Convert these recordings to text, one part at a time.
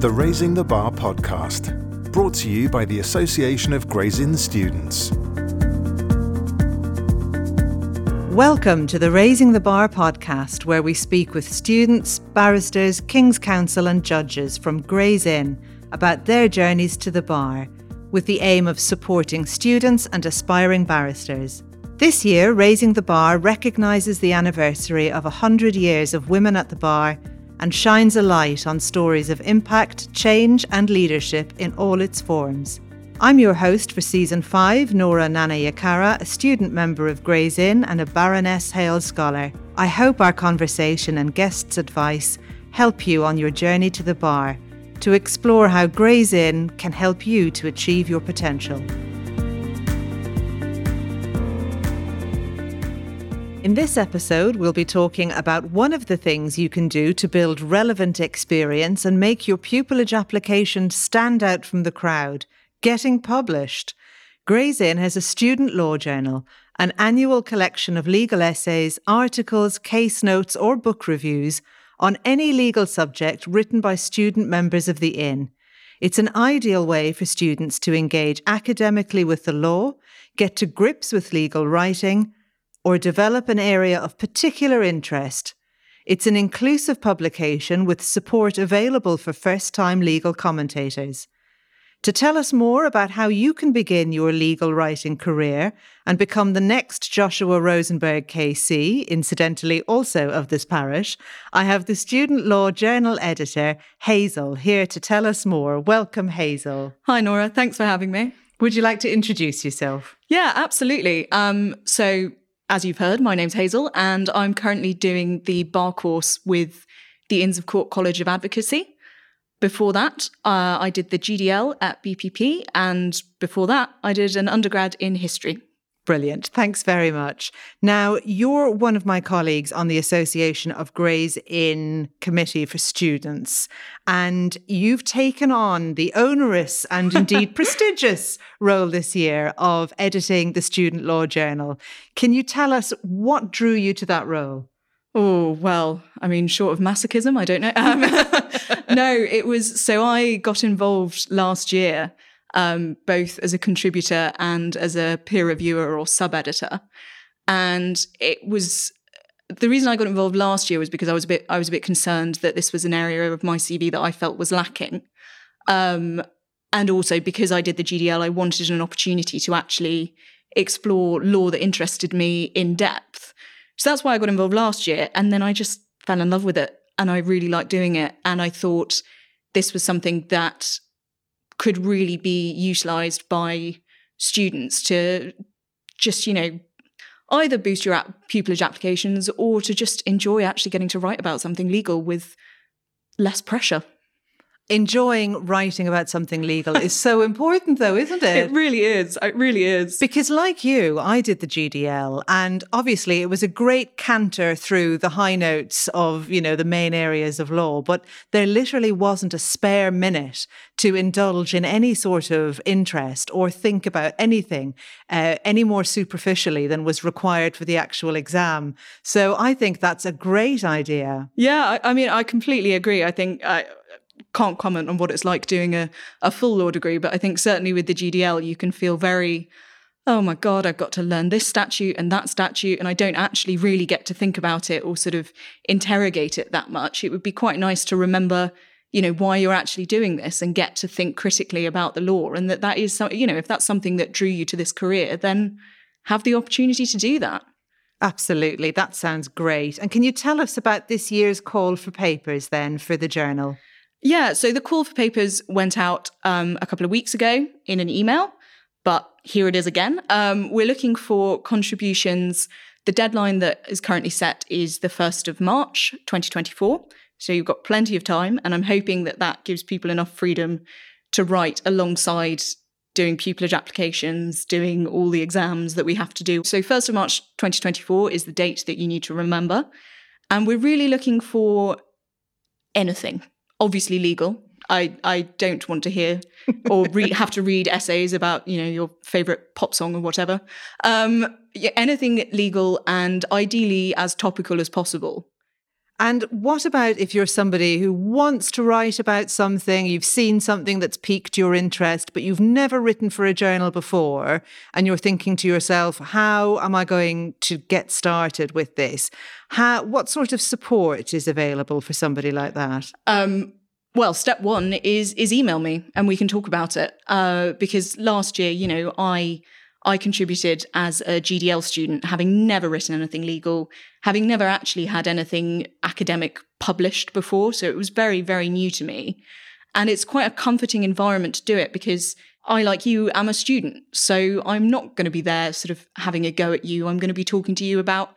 the Raising the Bar podcast, brought to you by the Association of Gray's Inn Students. Welcome to the Raising the Bar podcast, where we speak with students, barristers, King's Counsel, and judges from Gray's Inn about their journeys to the bar, with the aim of supporting students and aspiring barristers. This year, Raising the Bar recognises the anniversary of 100 years of women at the bar and shines a light on stories of impact, change, and leadership in all its forms. I'm your host for season five, Nora Nana a student member of Gray's Inn and a Baroness Hale Scholar. I hope our conversation and guests' advice help you on your journey to the bar to explore how Gray's Inn can help you to achieve your potential. In this episode, we'll be talking about one of the things you can do to build relevant experience and make your pupillage application stand out from the crowd getting published. Gray's Inn has a student law journal, an annual collection of legal essays, articles, case notes, or book reviews on any legal subject written by student members of the Inn. It's an ideal way for students to engage academically with the law, get to grips with legal writing, or develop an area of particular interest. It's an inclusive publication with support available for first time legal commentators. To tell us more about how you can begin your legal writing career and become the next Joshua Rozenberg KC, incidentally also of this parish, I have the Student Law Journal editor, Hazel, here to tell us more. Welcome, Hazel. Hi, Nora. Thanks for having me. Would you like to introduce yourself? Yeah, absolutely. Um, so, as you've heard, my name's Hazel, and I'm currently doing the bar course with the Inns of Court College of Advocacy. Before that, uh, I did the GDL at BPP, and before that, I did an undergrad in history. Brilliant. Thanks very much. Now, you're one of my colleagues on the Association of Gray's Inn Committee for Students, and you've taken on the onerous and indeed prestigious role this year of editing the Student Law Journal. Can you tell us what drew you to that role? Oh, well, I mean, short of masochism, I don't know. Um, no, it was so I got involved last year, um, both as a contributor and as a peer reviewer or sub editor. And it was the reason I got involved last year was because I was a bit I was a bit concerned that this was an area of my CV that I felt was lacking. Um, and also because I did the GDL, I wanted an opportunity to actually explore law that interested me in depth. So that's why I got involved last year. And then I just fell in love with it and I really liked doing it. And I thought this was something that could really be utilized by students to just, you know, either boost your pupillage applications or to just enjoy actually getting to write about something legal with less pressure enjoying writing about something legal is so important though isn't it? It really is. It really is. Because like you i did the gdl and obviously it was a great canter through the high notes of you know the main areas of law but there literally wasn't a spare minute to indulge in any sort of interest or think about anything uh, any more superficially than was required for the actual exam. So i think that's a great idea. Yeah i, I mean i completely agree. I think I, can't comment on what it's like doing a, a full law degree, but I think certainly with the GDL, you can feel very, oh my God, I've got to learn this statute and that statute, and I don't actually really get to think about it or sort of interrogate it that much. It would be quite nice to remember, you know, why you're actually doing this and get to think critically about the law. And that that is, some, you know, if that's something that drew you to this career, then have the opportunity to do that. Absolutely. That sounds great. And can you tell us about this year's call for papers then for the journal? Yeah, so the call for papers went out um, a couple of weeks ago in an email, but here it is again. Um, we're looking for contributions. The deadline that is currently set is the 1st of March 2024. So you've got plenty of time, and I'm hoping that that gives people enough freedom to write alongside doing pupillage applications, doing all the exams that we have to do. So 1st of March 2024 is the date that you need to remember. And we're really looking for anything obviously legal. I, I don't want to hear or read, have to read essays about you know your favorite pop song or whatever. Um, yeah, anything legal and ideally as topical as possible. And what about if you're somebody who wants to write about something, you've seen something that's piqued your interest, but you've never written for a journal before, and you're thinking to yourself, how am I going to get started with this? How, what sort of support is available for somebody like that? Um, well, step one is is email me and we can talk about it. Uh, because last year, you know, I I contributed as a GDL student, having never written anything legal, having never actually had anything academic published before. So it was very, very new to me. And it's quite a comforting environment to do it because I, like you, am a student. So I'm not going to be there sort of having a go at you. I'm going to be talking to you about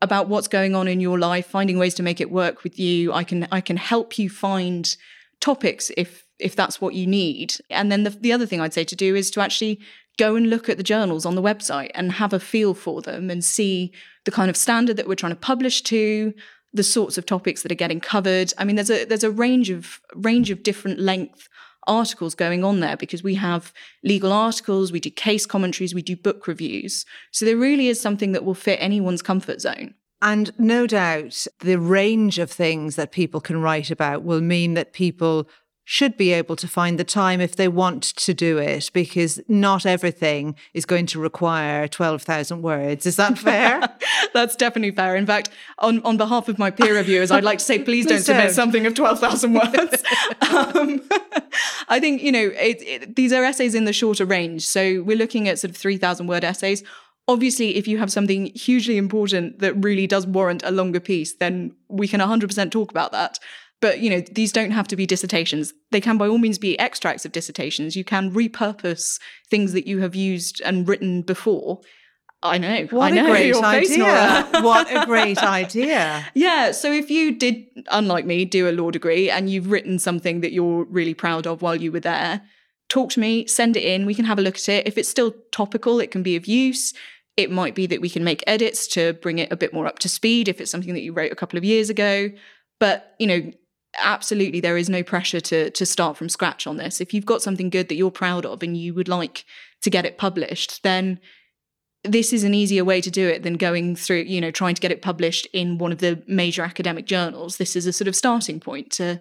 about what's going on in your life, finding ways to make it work with you. I can I can help you find topics if if that's what you need. And then the, the other thing I'd say to do is to actually go and look at the journals on the website and have a feel for them and see the kind of standard that we're trying to publish to the sorts of topics that are getting covered. I mean there's a there's a range of range of different length articles going on there because we have legal articles we do case commentaries we do book reviews. So there really is something that will fit anyone's comfort zone. And no doubt the range of things that people can write about will mean that people should be able to find the time if they want to do it because not everything is going to require 12,000 words. Is that fair? That's definitely fair. In fact, on, on behalf of my peer reviewers, I'd like to say please don't submit don't. something of 12,000 words. um, I think, you know, it, it, these are essays in the shorter range. So we're looking at sort of 3,000 word essays. Obviously, if you have something hugely important that really does warrant a longer piece, then we can 100% talk about that. But you know, these don't have to be dissertations. They can by all means be extracts of dissertations. You can repurpose things that you have used and written before. I know. What I know, a great idea. what a great idea. Yeah. So if you did, unlike me, do a law degree and you've written something that you're really proud of while you were there, talk to me, send it in. We can have a look at it. If it's still topical, it can be of use. It might be that we can make edits to bring it a bit more up to speed if it's something that you wrote a couple of years ago. But, you know, absolutely there is no pressure to to start from scratch on this. If you've got something good that you're proud of and you would like to get it published then this is an easier way to do it than going through you know trying to get it published in one of the major academic journals. This is a sort of starting point to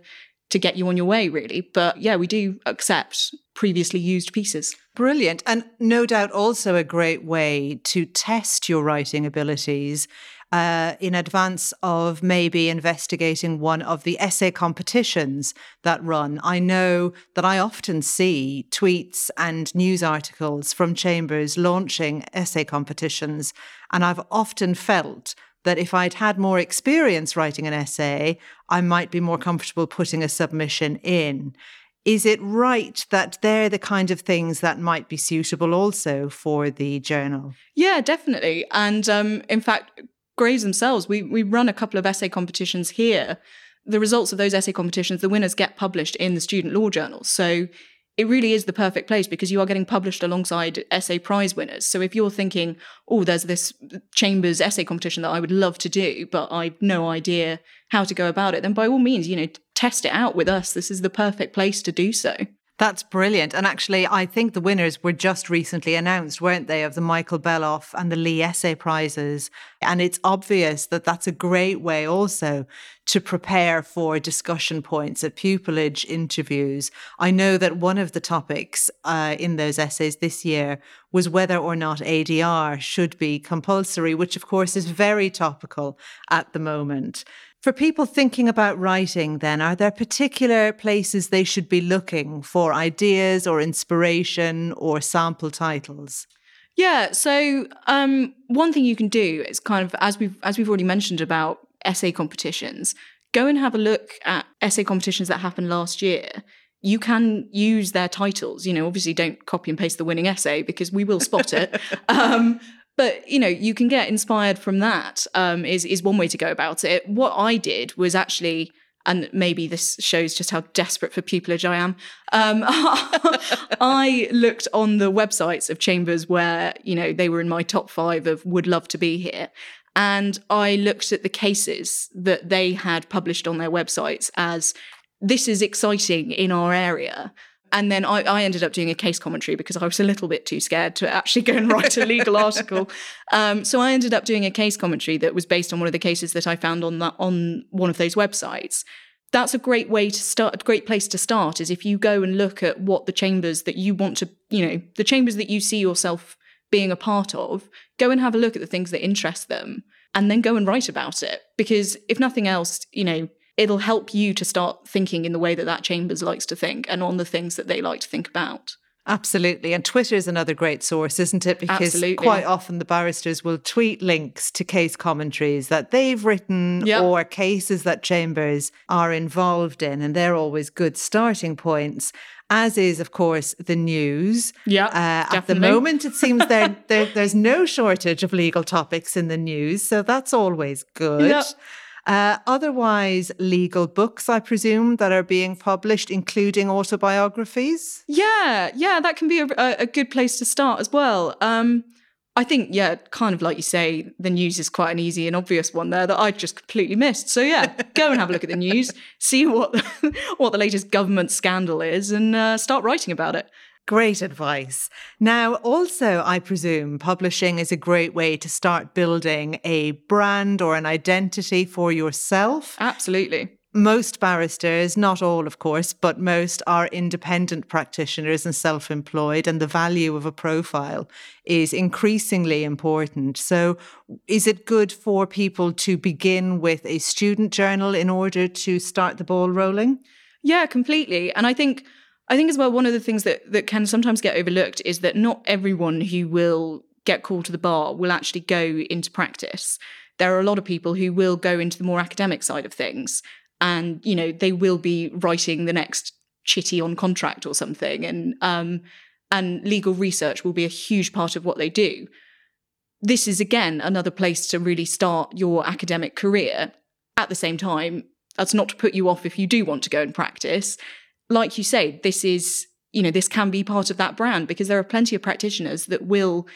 to get you on your way really. But yeah we do accept previously used pieces. Brilliant. And no doubt also a great way to test your writing abilities uh, in advance of maybe investigating one of the essay competitions that run. I know that I often see tweets and news articles from chambers launching essay competitions, and I've often felt that if I'd had more experience writing an essay, I might be more comfortable putting a submission in. Is it right that they're the kind of things that might be suitable also for the journal? Yeah, definitely. And um, in fact, Grays themselves, we we run a couple of essay competitions here. The results of those essay competitions, the winners get published in the student law journals. So it really is the perfect place because you are getting published alongside essay prize winners. So if you're thinking, oh, there's this Chambers essay competition that I would love to do, but I've no idea how to go about it, then by all means, you know, test it out with us. This is the perfect place to do so. That's brilliant. And actually, I think the winners were just recently announced, weren't they, of the Michael Beloff and the Lee Essay Prizes. And it's obvious that that's a great way also to prepare for discussion points at pupillage interviews. I know that one of the topics uh, in those essays this year was whether or not ADR should be compulsory, which of course is very topical at the moment. For people thinking about writing, then, are there particular places they should be looking for ideas or inspiration or sample titles? Yeah. So um, one thing you can do is kind of as we've as we've already mentioned about essay competitions. Go and have a look at essay competitions that happened last year. You can use their titles. You know, obviously, don't copy and paste the winning essay because we will spot it. um, but you know you can get inspired from that. Um, is is one way to go about it what i did was actually and maybe this shows just how desperate for pupillage I am. Um, I looked on the websites of chambers where you know they were in my top five of would love to be here, and I looked at the cases that they had published on their websites as this is exciting in our area and then I, I, ended up doing a case commentary because I was a little bit too scared to actually go and write a legal article. Um, so I ended up doing a case commentary that was based on one of the cases that I found on that on one of those websites. That's a great way to start. A great place to start is if you go and look at what the chambers that you want to, you know, the chambers that you see yourself being a part of. Go and have a look at the things that interest them, and then go and write about it. Because if nothing else, you know, it'll help you to start thinking in the way that that chambers likes to think and on the things that they like to think about. Absolutely. And Twitter is another great source, isn't it? Because Absolutely. quite often the barristers will tweet links to case commentaries that they've written yep. or cases that chambers are involved in. And they're always good starting points. As is, of course, the news. Yeah. Uh, at the moment, it seems there, there, there's no shortage of legal topics in the news. So that's always good. Yep. Uh, otherwise, legal books, I presume, that are being published, including autobiographies? Yeah, yeah, that can be a, a good place to start as well. Um, I think, yeah, kind of like you say, the news is quite an easy and obvious one there that I just completely missed. So yeah, go and have a look at the news, see what what the latest government scandal is, and uh, start writing about it. Great advice. Now, also, I presume publishing is a great way to start building a brand or an identity for yourself. Absolutely. Most barristers, not all, of course, but most are independent practitioners and self employed, and the value of a profile is increasingly important. So, is it good for people to begin with a student journal in order to start the ball rolling? Yeah, completely. And I think I think as well, one of the things that, that can sometimes get overlooked is that not everyone who will get called to the bar will actually go into practice. There are a lot of people who will go into the more academic side of things and, you know, they will be writing the next chitty on contract or something. And, um, and legal research will be a huge part of what they do. This is again another place to really start your academic career. At the same time, that's not to put you off if you do want to go and practice like you say, this is, you know, this can be part of that brand because there are plenty of practitioners that will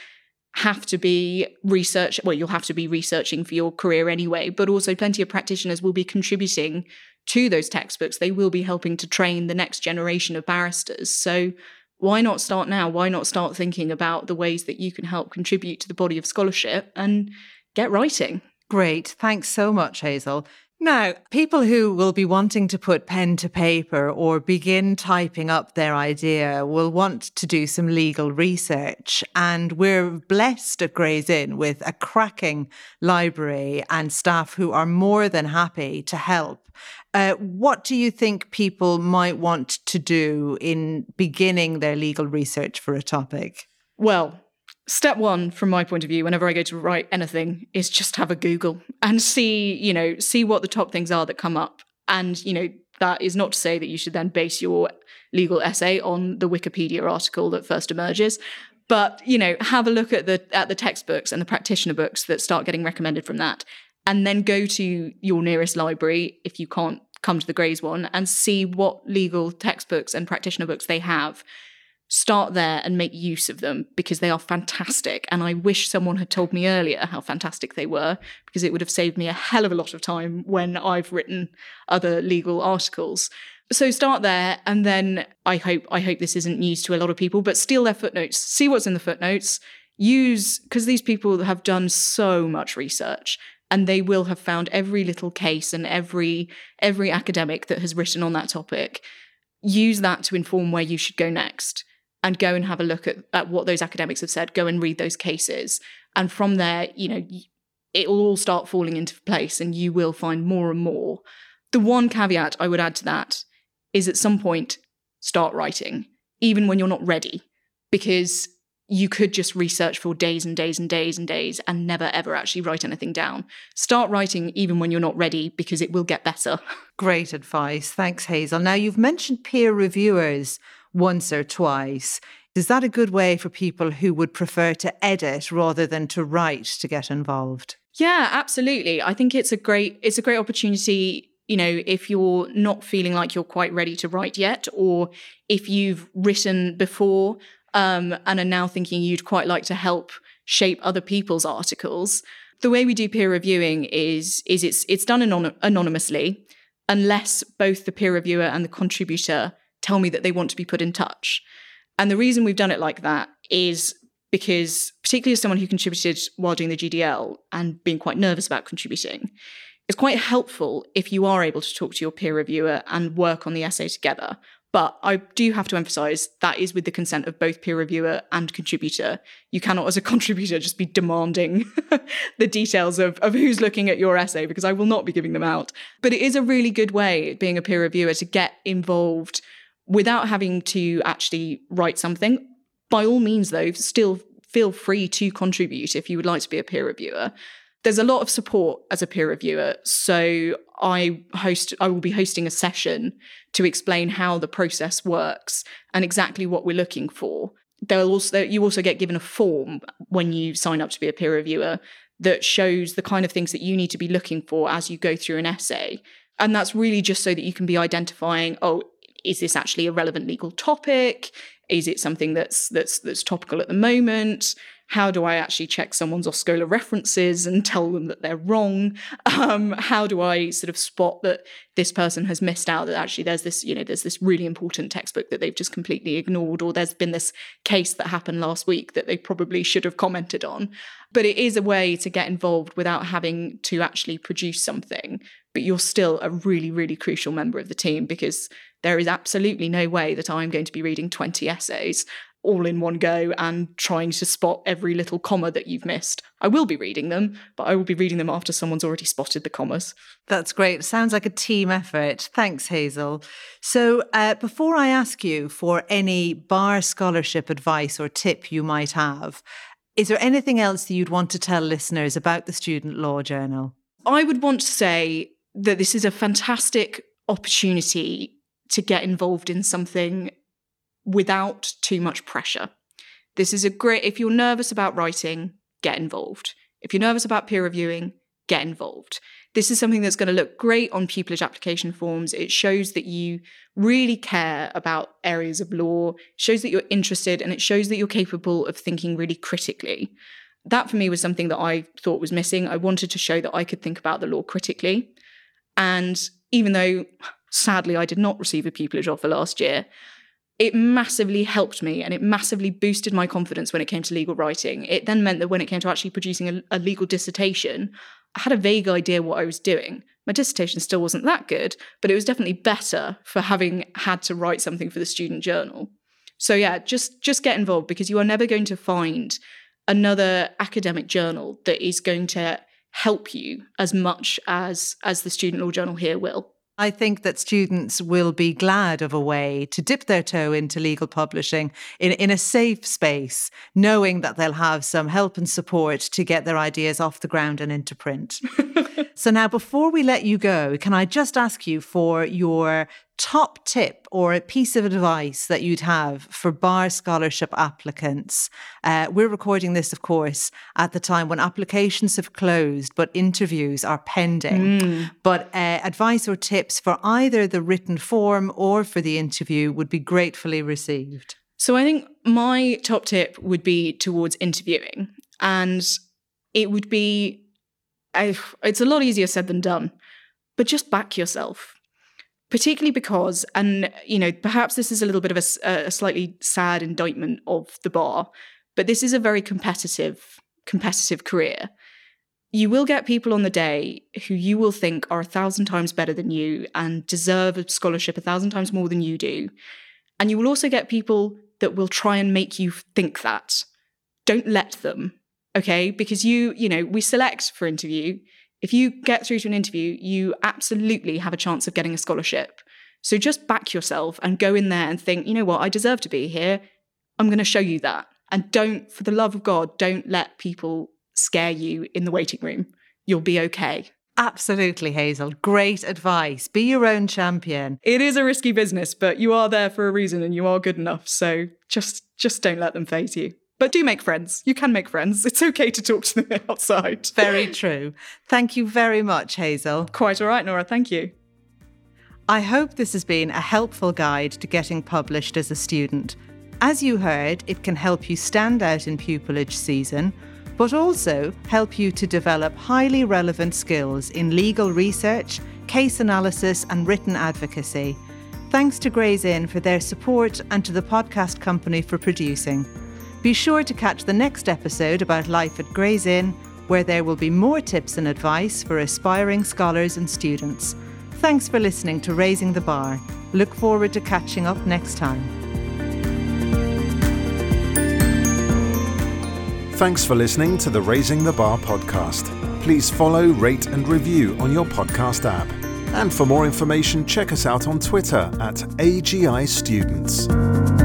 have to be research well you'll have to be researching for your career anyway but also plenty of practitioners will be contributing to those textbooks. They will be helping to train the next generation of barristers. So why not start now? Why not start thinking about the ways that you can help contribute to the body of scholarship and get writing? Great. Thanks so much hazel now, people who will be wanting to put pen to paper or begin typing up their idea will want to do some legal research. And we're blessed at Gray's Inn with a cracking library and staff who are more than happy to help. Uh, what do you think people might want to do in beginning their legal research for a topic? Well, step one from my point of view whenever i go to write anything is just have a google and see you know see what the top things are that come up. And you know that is not to say that you should then base your legal essay on the wikipedia article that first emerges. But you know have a look at the at the textbooks and the practitioner books that start getting recommended from that. And then go to your nearest library if you can't come to the grays one and see what legal textbooks and practitioner books they have start there and make use of them because they are fantastic. And I wish someone had told me earlier how fantastic they were because it would have saved me a hell of a lot of time when I've written other legal articles. So start there and then I hope I hope this isn't news to a lot of people, but steal their footnotes, see what's in the footnotes, use because these people have done so much research and they will have found every little case and every every academic that has written on that topic. Use that to inform where you should go next and go and have a look at, at what those academics have said, go and read those cases. And from there, you know, it will all start falling into place and you will find more and more. The one caveat I would add to that is at some point, start writing, even when you're not ready, because you could just research for days and days and days and days and never ever actually write anything down. Start writing even when you're not ready because it will get better. Great advice. Thanks, Hazel. Now, you've mentioned peer reviewers once or twice. Is that a good way for people who would prefer to edit rather than to write to get involved? Yeah, absolutely. I think it's a great it's a great opportunity, you know, if you're not feeling like you're quite ready to write yet or if you've written before um, and are now thinking you'd quite like to help shape other people's articles. The way we do peer reviewing is is it's it's done anon- anonymously unless both the peer reviewer and the contributor tell me that they want to be put in touch. And the reason we've done it like that is because, particularly as someone who contributed while doing the GDL and being quite nervous about contributing, it's quite helpful if you are able to talk to your peer reviewer and work on the essay together. But I do have to emphasize that is with the consent of both peer reviewer and contributor. You cannot, as a contributor, just be demanding the details of, of who's looking at your essay because I will not be giving them out. But it is a really good way, being a peer reviewer, to get involved without having to actually write something. By all means, though, still feel free to contribute if you would like to be a peer reviewer. There's a lot of support as a peer reviewer. So I host I will be hosting a session to explain how the process works and exactly what we're looking for. There'll also you also get given a form when you sign up to be a peer reviewer that shows the kind of things that you need to be looking for as you go through an essay. And that's really just so that you can be identifying, oh, is this actually a relevant legal topic? Is it something that's that's that's topical at the moment? How do I actually check someone's Oscola references and tell them that they're wrong? Um, how do I sort of spot that this person has missed out that actually there's this, you know, there's this really important textbook that they've just completely ignored, or there's been this case that happened last week that they probably should have commented on. But it is a way to get involved without having to actually produce something, but you're still a really, really crucial member of the team because there is absolutely no way that I'm going to be reading 20 essays all in one go and trying to spot every little comma that you've missed. I will be reading them, but I will be reading them after someone's already spotted the commas. That's great. Sounds like a team effort. Thanks, Hazel. So, uh, before I ask you for any bar scholarship advice or tip you might have, is there anything else that you'd want to tell listeners about the Student Law Journal? I would want to say that this is a fantastic opportunity to get involved in something without too much pressure. This is a great, if you're nervous about writing, get involved. If you're nervous about peer reviewing, get involved. This is something that's going to look great on pupillage application forms. It shows that you really care about areas of law, shows that you're interested, and it shows that you're capable of thinking really critically. That for me was something that I thought was missing. I wanted to show that I could think about the law critically. And even though sadly I did not receive a pupillage offer last year, it massively helped me and it massively boosted my confidence when it came to legal writing. It then meant that when it came to actually producing a, a, legal dissertation, I had a vague idea what I was doing. My dissertation still wasn't that good, but it was definitely better for having had to write something for the student journal. So yeah, just just get involved because you are never going to find another academic journal that is going to help you as much as as the student law journal here will. I think that students will be glad of a way to dip their toe into legal publishing in, in a safe space, knowing that they'll have some help and support to get their ideas off the ground and into print. so, now before we let you go, can I just ask you for your top tip or a piece of advice that you'd have for bar scholarship applicants? Uh, we're recording this, of course, at the time when applications have closed, but interviews are pending. Mm. But uh, advice or tips for either the written form or for the interview would be gratefully received. So I think my top tip would be towards interviewing. And it would be, it's a lot easier said than done, but just back yourself particularly because, and you know, perhaps this is a little bit of a, a slightly sad indictment of the bar, but this is a very competitive, competitive career. You will get people on the day who you will think are a thousand times better than you and deserve a scholarship a thousand times more than you do. And you will also get people that will try and make you think that. Don't let them, okay? Because you, you know, we select for interview if you get through to an interview, you absolutely have a chance of getting a scholarship. So just back yourself and go in there and think, you know what, I deserve to be here. I'm going to show you that. And don't, for the love of God, don't let people scare you in the waiting room. You'll be okay. Absolutely, Hazel. Great advice. Be your own champion. It is a risky business, but you are there for a reason and you are good enough. So just just don't let them phase you. But do make friends. You can make friends. It's okay to talk to them outside. Very true. Thank you very much, Hazel. Quite all right, Nora. Thank you. I hope this has been a helpful guide to getting published as a student. As you heard, it can help you stand out in pupillage season, but also help you to develop highly relevant skills in legal research, case analysis, and written advocacy Thanks to Gray's Inn for their support and to the podcast company for producing. Be sure to catch the next episode about life at Gray's Inn, where there will be more tips and advice for aspiring scholars and students. Thanks for listening to Raising the Bar. Look forward to catching up next time. Thanks for listening to the Raising the Bar podcast. Please follow, rate, and review on your podcast app. And for more information, check us out on Twitter at AGI Students.